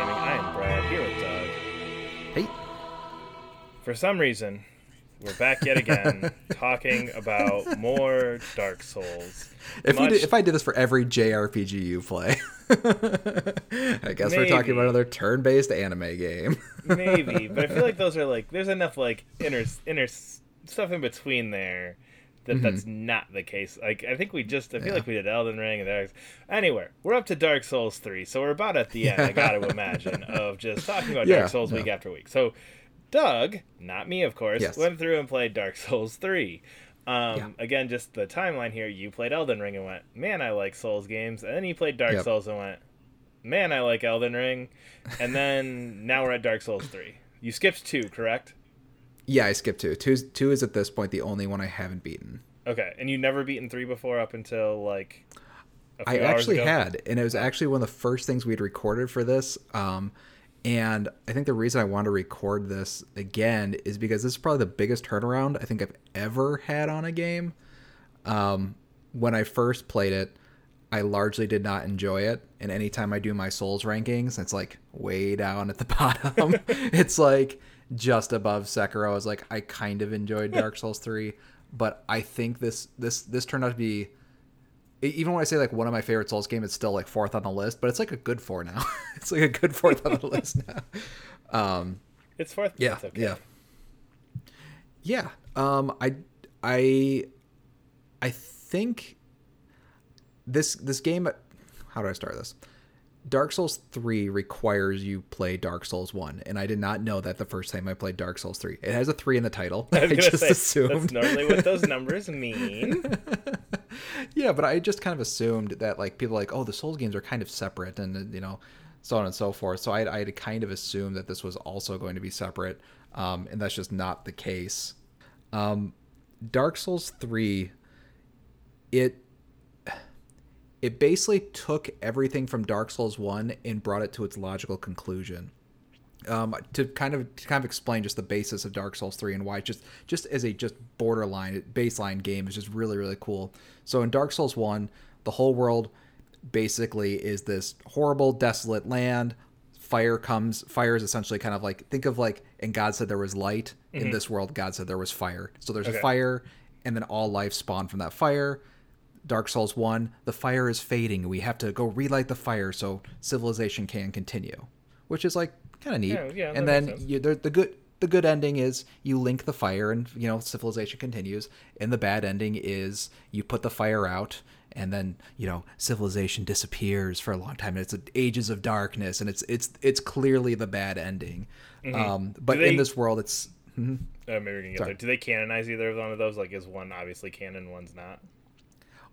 Gaming. I am Brad here with uh, Doug. Hey. For some reason, we're back yet again talking about more Dark Souls. If Much- did, if I did this for every JRPG you play, I guess we're talking about another turn-based anime game. Maybe, but I feel like those are like there's enough like inner inner stuff in between there that that's not the case. Like I think we just I feel Mm-hmm. Yeah. like we did Elden Ring and Dark. Anyway, we're up to Dark Souls three, so we're about at the end. I got to imagine of just talking about Yeah, Dark Souls week after week. So Doug, not me of course, Yes. went through and played Dark Souls three. Um, Yeah. Again, just the timeline here. You played Elden Ring and went, man, I like Souls games. And then you played Dark Yep. Souls and went, man, I like Elden Ring. And then now we're at Dark Souls 3. You skipped 2, correct? Yeah, I skipped two. Two, two is at this point the only one I haven't beaten. Okay. And you never beaten 3 before up until like a I actually had, and it was actually one of the first things we'd recorded for this. Um, and I think the reason I want to record this again is because this is probably the biggest turnaround I think I've ever had on a game. Um, when I first played it, I largely did not enjoy it. And anytime I do my Souls rankings, it's like way down at the bottom. it's like just above Sekiro. I was like, I kind of enjoyed Dark Souls 3, but I think this this this turned out to be even when I say like one of my favorite Souls game, it's still like fourth on the list, but it's like a good four now. it's like a good fourth on the list now. Um, It's fourth. yeah, It's okay. yeah, yeah. Um, I, I, I think this this game. How do I start this? Dark Souls 3 requires you play Dark Souls 1, and I did not know that the first time I played Dark Souls 3. It has a 3 in the title. I I, just say, assumed. That's normally what those numbers mean. yeah, but I just kind of assumed that like people are like, oh, the Souls games are kind of separate, and uh, you know, so on and so forth. So I, I had kind of assumed that this was also going to be separate, um, and that's just not the case. Um, Dark Souls three, it it basically took everything from Dark Souls one and brought it to its logical conclusion um, to kind of to kind of explain just the basis of Dark Souls 3 and why just just as a just borderline baseline game is just really really cool. So in Dark Souls 1, the whole world basically is this horrible desolate land. Fire comes fire is essentially kind of like think of like and God said there was light. In this world God said there was fire. So there's Okay. a fire and then all life spawned from that fire. Dark Souls 1, the fire is fading. We have to go relight the fire so civilization can continue. Which is like kind of neat. Yeah, yeah, and then you, the, the good the good ending is you link the fire and you know civilization continues. And the bad ending is you put the fire out and then you know civilization disappears for a long time. And it's ages of darkness and it's it's it's clearly the bad ending. Um, but Mm-hmm. they- in this world, it's Uh, maybe we can get Sorry. there. Do they canonize either of one of those? Like, is one obviously canon, one's not?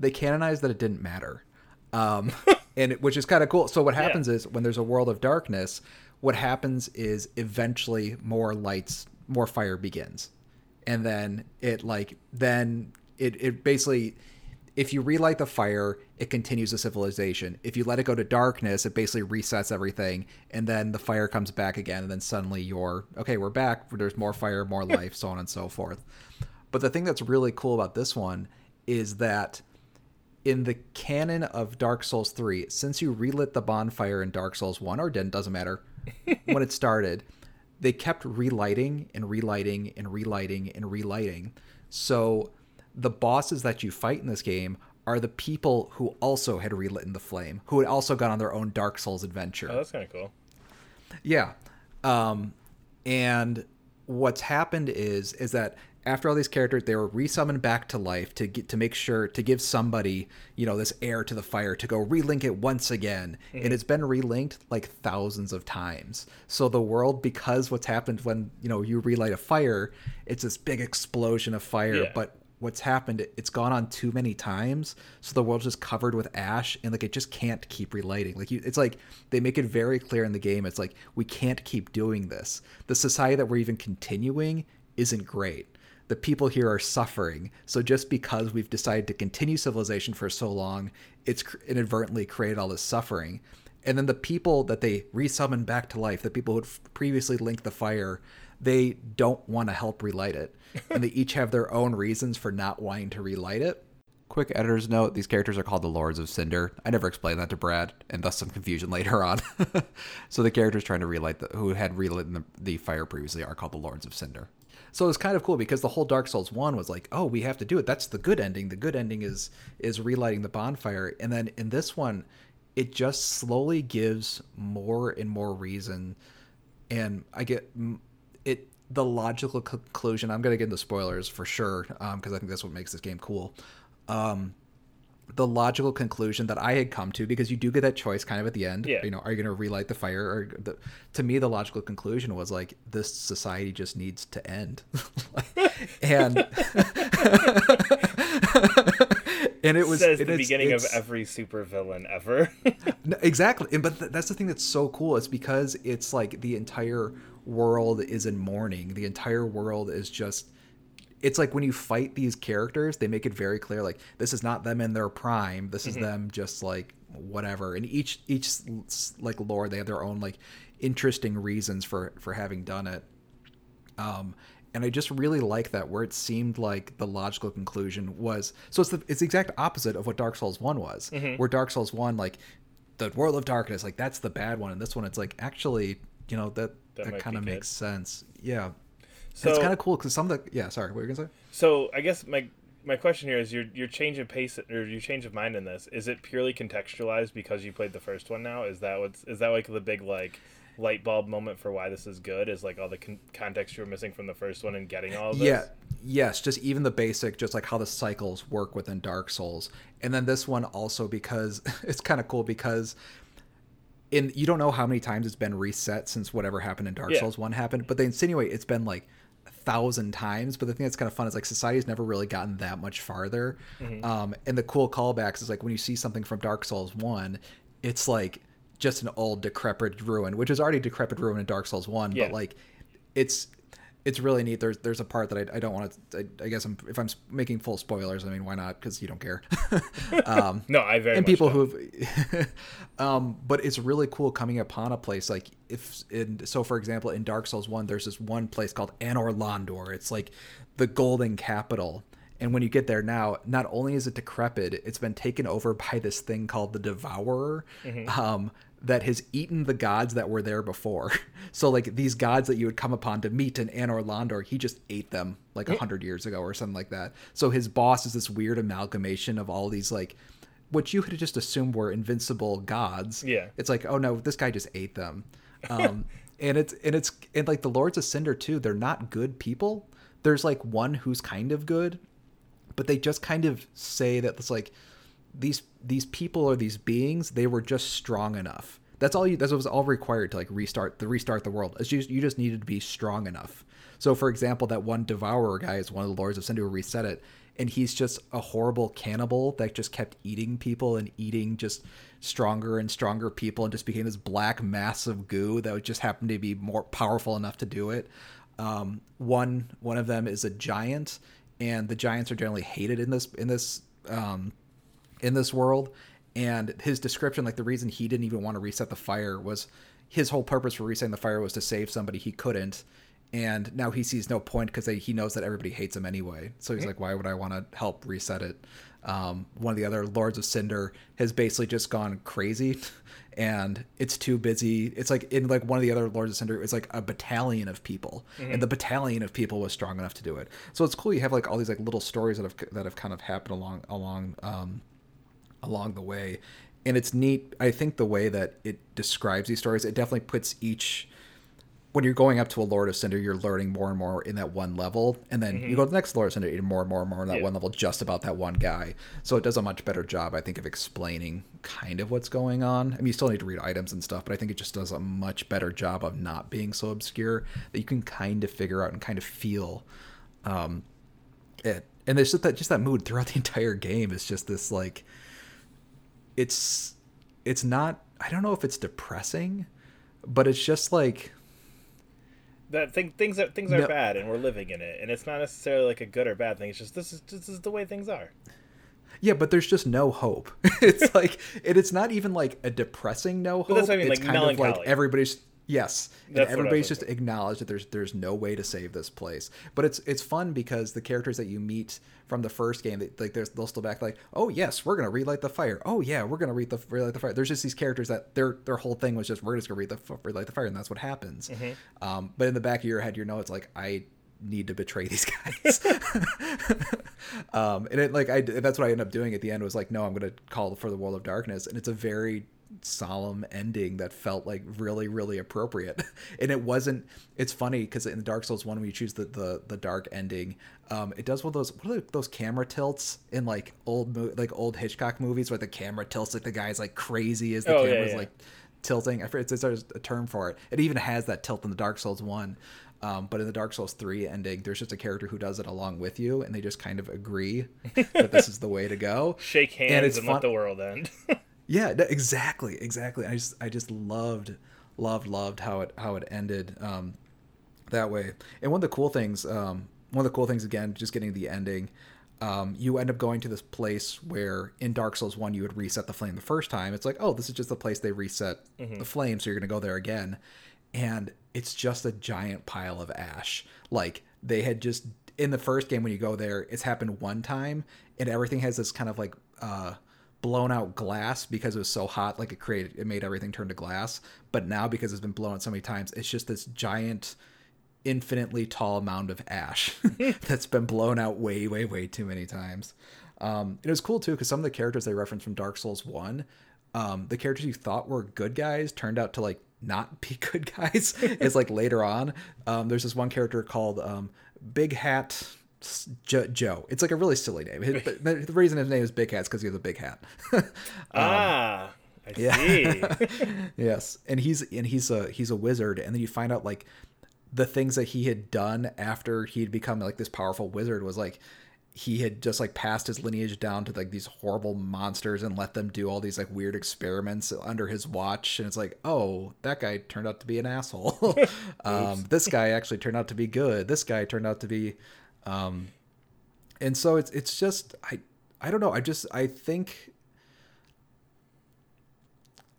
They canonized that it didn't matter, um, and it, which is kind of cool. So what happens is when there's a world of darkness, what happens is eventually more lights, more fire begins, and then it like then it it basically. If you relight the fire, it continues the civilization. If you let it go to darkness, it basically resets everything, and then the fire comes back again, and then suddenly you're okay. We're back. There's more fire, more life, so on and so forth. But the thing that's really cool about this one is that in the canon of Dark Souls 3, since you relit the bonfire in Dark Souls 1 or didn't, doesn't matter, when it started, they kept relighting and relighting and relighting and relighting. So the bosses that you fight in this game are the people who also had relit in the flame, who had also gone on their own Dark Souls adventure. Oh, that's kind of cool. Yeah. Um, and what's happened is is that after all these characters they were resummoned back to life to get to make sure to give somebody you know this heir to the fire to go relink it once again. And mhm. it's been relinked like thousands of times. So the world because what's happened when you know you relight a fire it's this big explosion of fire. Yeah. but what's happened it's gone on too many times. So the world's just covered with ash and like it just can't keep relighting. Like you it's like they make it very clear in the game. It's like we can't keep doing this. The society that we're even continuing isn't great the people here are suffering so just because we've decided to continue civilization for so long it's inadvertently created all this suffering and then the people that they resummon back to life the people who had previously linked the fire they don't want to help relight it and they each have their own reasons for not wanting to relight it quick editor's note: these characters are called the Lords of Cinder. I never explained that to Brad, and thus some confusion later on. so the characters trying to relight the, who had relit the, the fire previously are called the Lords of Cinder. So it's kind of cool because the whole Dark Souls one was like, oh, we have to do it. That's the good ending. The good ending is is relighting the bonfire, and then in this one, it just slowly gives more and more reason, and I get it. The logical conclusion. I'm gonna get into spoilers for sure because um, I think that's what makes this game cool. Um, the logical conclusion that I had come to because you do get that choice kind of at the end. Yeah. You know, are you going to relight the fire? Or the, to me, the logical conclusion was like this society just needs to end, and and it was says the beginning of every supervillain ever. exactly, but th- that's the thing that's so cool. It's because it's like the entire world is in mourning. The entire world is just it's like when you fight these characters, they make it very clear like this is not them in their prime. This is mm-hmm. them just like whatever. And each each like lore, they have their own like interesting reasons for for having done it. Um, and I just really like that where it seemed like the logical conclusion was so it's the it's the exact opposite of what Dark Souls one was, mm-hmm. where Dark Souls one like the world of darkness like that's the bad one, and this one it's like actually you know that that, that kind of makes sense. Yeah, so it's kind of cool because some of the yeah. Sorry, what were you gonna say? So I guess my my question here is your your change of pace or your change of mind in this is it purely contextualized because you played the first one now? Is that what's is that like the big like light bulb moment for why this is good? Is like all the con- context you were missing from the first one and getting all of this? Yeah. Yes, just even the basic, just like how the cycles work within Dark Souls, and then this one also because it's kind of cool because in you don't know how many times it's been reset since whatever happened in Dark yeah. Souls one happened, but they insinuate it's been like thousand times. But the thing that's kind of fun is like society's never really gotten that much farther. Mm-hmm. Um, and the cool callbacks is like when you see something from Dark Souls one, it's like just an old decrepit ruin, which is already decrepit ruin in Dark Souls one, yeah. but like it's it's really neat. There's there's a part that I, I don't want to. I, I, guess I'm, if I'm making full spoilers, I mean, why not? Because you don't care. um, no, I very and people who've. um, but it's really cool coming upon a place like if in so for example in Dark Souls one, there's this one place called Anor Londo. It's like the golden capital. And when you get there now, not only is it decrepit, it's been taken over by this thing called the Devourer. Mm-hmm. Um, that has eaten the gods that were there before. So like these gods that you would come upon to meet in Anor Londo, he just ate them like a hundred years ago or something like that. So his boss is this weird amalgamation of all these like what you could just assume were invincible gods. Yeah. It's like, oh no, this guy just ate them. Um, and it's and it's and like the Lords of Cinder too, they're not good people. There's like one who's kind of good, but they just kind of say that it's like these these people or these beings they were just strong enough. That's all you that was all required to like restart the restart the world. It's just you just needed to be strong enough. So for example that one devourer guy is one of the lords of cinder who reset it and he's just a horrible cannibal that just kept eating people and eating just stronger and stronger people and just became this black mass of goo that just happened to be more powerful enough to do it. Um, one one of them is a giant and the giants are generally hated in this in this um, in this world. And his description, like the reason he didn't even want to reset the fire was his whole purpose for resetting the fire was to save somebody he couldn't. And now he sees no point because he knows that everybody hates him anyway. So he's mm-hmm. like, why would I want to help reset it? Um, one of the other Lords of Cinder has basically just gone crazy and it's too busy. It's like in like one of the other Lords of Cinder, it's like a battalion of people, mm-hmm. and the battalion of people was strong enough to do it. So it's cool. You have like all these like little stories that have that have kind of happened along along um, along the way. And it's neat. I think the way that it describes these stories, it definitely puts each. When you're going up to a Lord of Cinder, you're learning more and more in that one level, and then mm-hmm. you go to the next Lord of Cinder, you're more and more and more in that yeah. one level, just about that one guy. So it does a much better job, I think, of explaining kind of what's going on. I mean, you still need to read items and stuff, but I think it just does a much better job of not being so obscure that you can kind of figure out and kind of feel um, it. And there's just that just that mood throughout the entire game is just this like it's it's not I don't know if it's depressing, but it's just like that thing, things are things are no, bad and we're living in it and it's not necessarily like a good or bad thing it's just this is this is the way things are. Yeah but there's just no hope. It's like and it's not even like a depressing no hope but that's what I mean, it's like kind melancholy. of like everybody's Yes, and That's everybody's just acknowledged that there's there's no way to save this place. But it's it's fun because the characters that you meet from the first game, they, like there's they'll still back like, oh yes, we're gonna relight the fire. Oh yeah, we're gonna relight the relight the fire. There's just these characters that their their whole thing was just we're just gonna relight the relight the fire, and that's what happens. Mm-hmm. Um, but in the back of your head, you know it's like I need to betray these guys. um, and it like I that's what I ended up doing at the end was like, no, I'm gonna call for the world of darkness, and it's a very solemn ending that felt like really really appropriate and it wasn't it's funny because in the dark souls one when you choose the the, the dark ending um it does one of those what are those camera tilts in like old mo- like old hitchcock movies where the camera tilts like the guy's like crazy as the Oh, camera's yeah. like tilting i forget there's a term for it it even has that tilt in the dark souls one um, but in the Dark Souls 3 ending, there's just a character who does it along with you, and they just kind of agree that this is the way to go. Shake hands And and, it's let the world end. Yeah, exactly, exactly. I just, I just loved, loved, loved how it, how it ended um, that way. And one of the cool things, um, one of the cool things again, just getting the ending. Um, you end up going to this place where in Dark Souls one you would reset the flame the first time. It's like, oh, this is just the place they reset the flame, so you're gonna go there again, and it's just a giant pile of ash. Like they had just in the first game when you go there, it's happened one time, and everything has this kind of like uh, blown out glass because it was so hot, like it created it made everything turn to glass. But now because it's been blown out so many times, it's just this giant infinitely tall mound of ash that's been blown out way, way, way too many times. Um, it was cool too because some of the characters they referenced from Dark Souls One, um, the characters you thought were good guys turned out to like not be good guys. it's like later on, um, there's this one character called um, Big Hat Jo- Joe. It's like a really silly name. His- but the reason his name is Big Hat is because he has a big hat. ah, I Yeah. see. yes, and he's and he's a he's a wizard, and then you find out like the things that he had done after he'd become like this powerful wizard was like he had just like passed his lineage down to like these horrible monsters and let them do all these like weird experiments under his watch and it's like oh that guy turned out to be an asshole um, this guy actually turned out to be good this guy turned out to be um, and so it's it's just i i don't know i just i think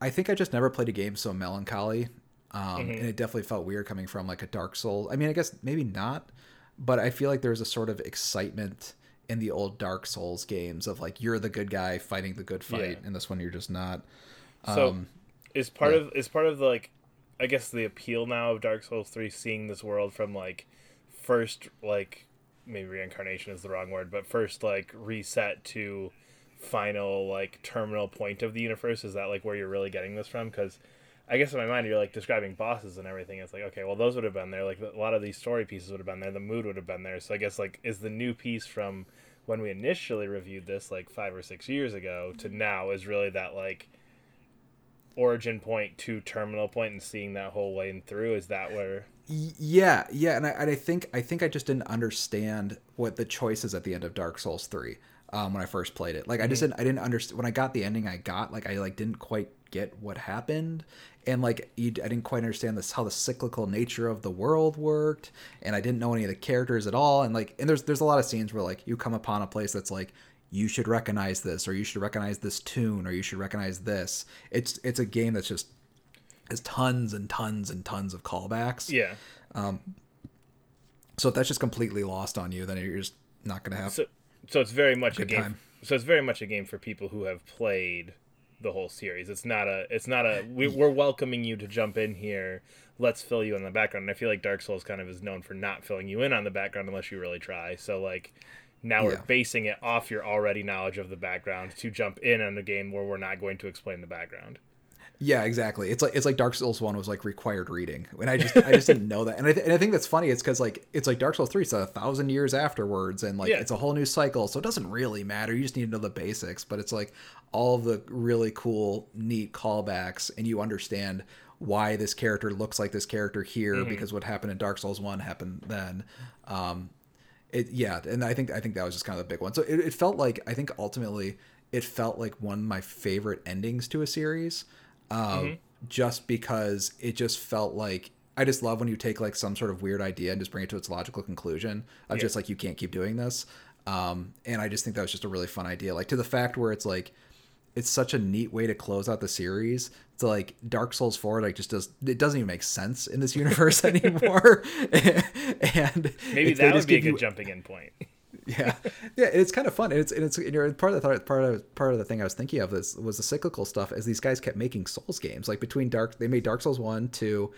I think I just never played a game so melancholy, um, and it definitely felt weird coming from like a Dark Souls. I mean, I guess maybe not, but I feel like there's a sort of excitement in the old Dark Souls games of like you're the good guy fighting the good fight, Yeah. and this one you're just not. So Um, is part yeah. of is part of the like I guess the appeal now of Dark Souls 3 seeing this world from like first like maybe reincarnation is the wrong word, but first like reset to final like terminal point of the universe. Is that like where you're really getting this from? Cuz I guess in my mind you're like describing bosses and everything. It's like okay well those would have been there. Like a lot of these story pieces would have been there. The mood would have been there. So I guess like is the new piece from when we initially reviewed this like 5 or 6 years ago to mm-hmm. now is really that like origin point to terminal point and seeing that whole way through? Is that where yeah, yeah, and I, and I think I think I just didn't understand what the choices at the end of Dark Souls three um, when I first played it. Like I just didn't I didn't understand when I got the ending I got like I like didn't quite get what happened and like you, I didn't quite understand this how the cyclical nature of the world worked and I didn't know any of the characters at all and like and there's there's a lot of scenes where like you come upon a place that's like you should recognize this or you should recognize this tune or you should recognize this. It's it's a game that's just has tons and tons and tons of callbacks. yeah um, So if that's just completely lost on you, then you're just not gonna have. so so it's very much a Good game time. so it's very much a game for people who have played the whole series it's not a it's not a we, we're welcoming you to jump in here let's fill you in the background and i feel like dark souls kind of is known for not filling you in on the background unless you really try so like now we're basing it off your already knowledge of the background to jump in on a game where we're not going to explain the background Yeah, exactly. It's like it's like Dark Souls one was like required reading, and I just I just didn't know that. And I, th- and I think that's funny. It's because like it's like Dark Souls three, so a thousand years afterwards, and like Yeah. it's a whole new cycle, so it doesn't really matter. You just need to know the basics. But it's like all the really cool, neat callbacks, and you understand why this character looks like this character here because what happened in Dark Souls one happened then. Um, it yeah and i think i think that was just kind of the big one so it, it felt like i think ultimately it felt like one of my favorite endings to a series um, just because it just felt like i just love when you take like some sort of weird idea and just bring it to its logical conclusion of Yeah. just like you can't keep doing this um, and i just think that was just a really fun idea like to the fact where it's like it's such a neat way to close out the series. To like Dark Souls 4 like just does it doesn't even make sense in this universe anymore. and maybe that would be a good you, jumping in point. Yeah, yeah, it's kind of fun. And it's and it's and you're, part of the part of part of the thing I was thinking of this was the cyclical stuff. As these guys kept making Souls games, like between Dark, they made Dark Souls one, two,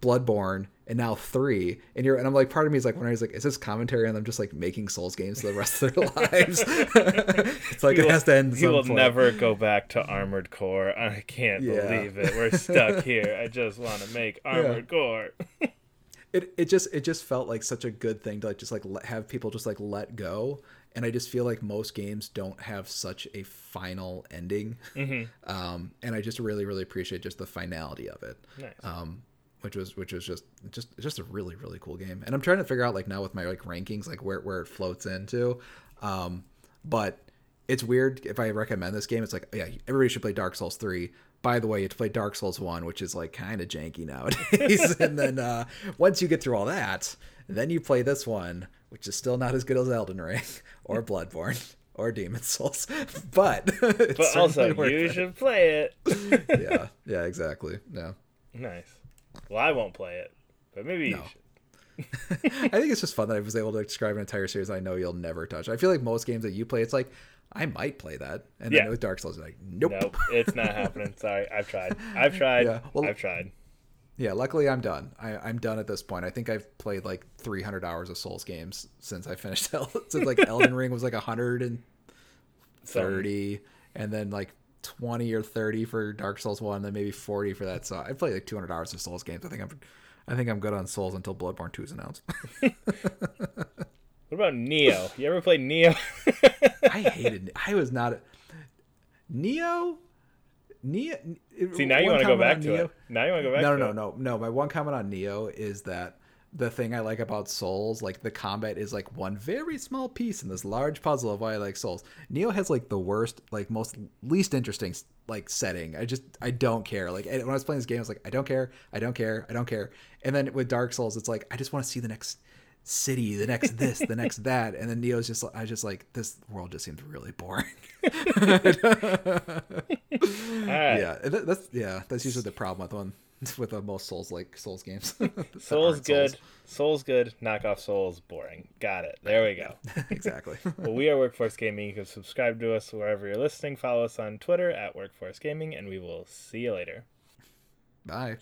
Bloodborne, and now three. And you're and I'm like, part of me is like, when I was like, is this commentary on them just like making Souls games for the rest of their lives? it's like he it will, has to end. He will point. never go back to Armored Core. I can't yeah. believe it. We're stuck here. I just want to make Armored yeah. Core. It it just it just felt like such a good thing to like just like let, have people just like let go. And i just feel like most games don't have such a final ending. Mm-hmm. um, and i just really really appreciate just the finality of it. Nice. um, which was which was just just just a really really cool game. And i'm trying to figure out like now with my like rankings like where, where it floats into. Um, but it's weird if i recommend this game it's like yeah everybody should play dark souls 3 by the way, you have to play Dark Souls 1, which is like kind of janky nowadays. and then uh, once you get through all that, then you play this one, which is still not as good as Elden Ring or Bloodborne or Demon Souls. But but also you it. should play it. yeah, yeah, exactly. Yeah. Nice. Well, I won't play it, but maybe no. you should. I think it's just fun that I was able to describe an entire series I know you'll never touch. I feel like most games that you play, it's like, I might play that. And yeah. then with Dark Souls, like, nope. Nope, it's not happening. Sorry, I've tried. I've tried. Yeah, well, I've tried. Yeah, luckily I'm done. I, I'm done at this point. I think I've played like 300 hours of Souls games since I finished. since like Elden Ring was like 130, and then like 20 or 30 for Dark Souls one, then maybe 40 for that. So I played like 200 hours of Souls games. I think I'm, I think I'm good on Souls until Bloodborne 2 is announced. What about Nioh? You ever played Nioh? I hated. I was not. Neo. Nioh. See, now you want to go back to Nioh, it. Now you want to go back. No, no, no, no, no. My one comment on Nioh is that the thing I like about Souls, like the combat is like one very small piece in this large puzzle of why I like Souls. Nioh has like the worst, like most least interesting like setting. I just I don't care. Like when I was playing this game, I was like, I don't care, I don't care, I don't care. And then with Dark Souls, it's like I just want to see the next city, the next this, the next that, and then Nioh's just I just like this world just seems really boring. Yeah, that's yeah, that's usually the problem with one with the most Souls like Souls games. Souls good, Souls. Souls good, knockoff Souls boring. Got it. There we go. exactly. well, we are Workforce Gaming. You can subscribe to us wherever you're listening. Follow us on Twitter at Workforce Gaming, and we will see you later. Bye.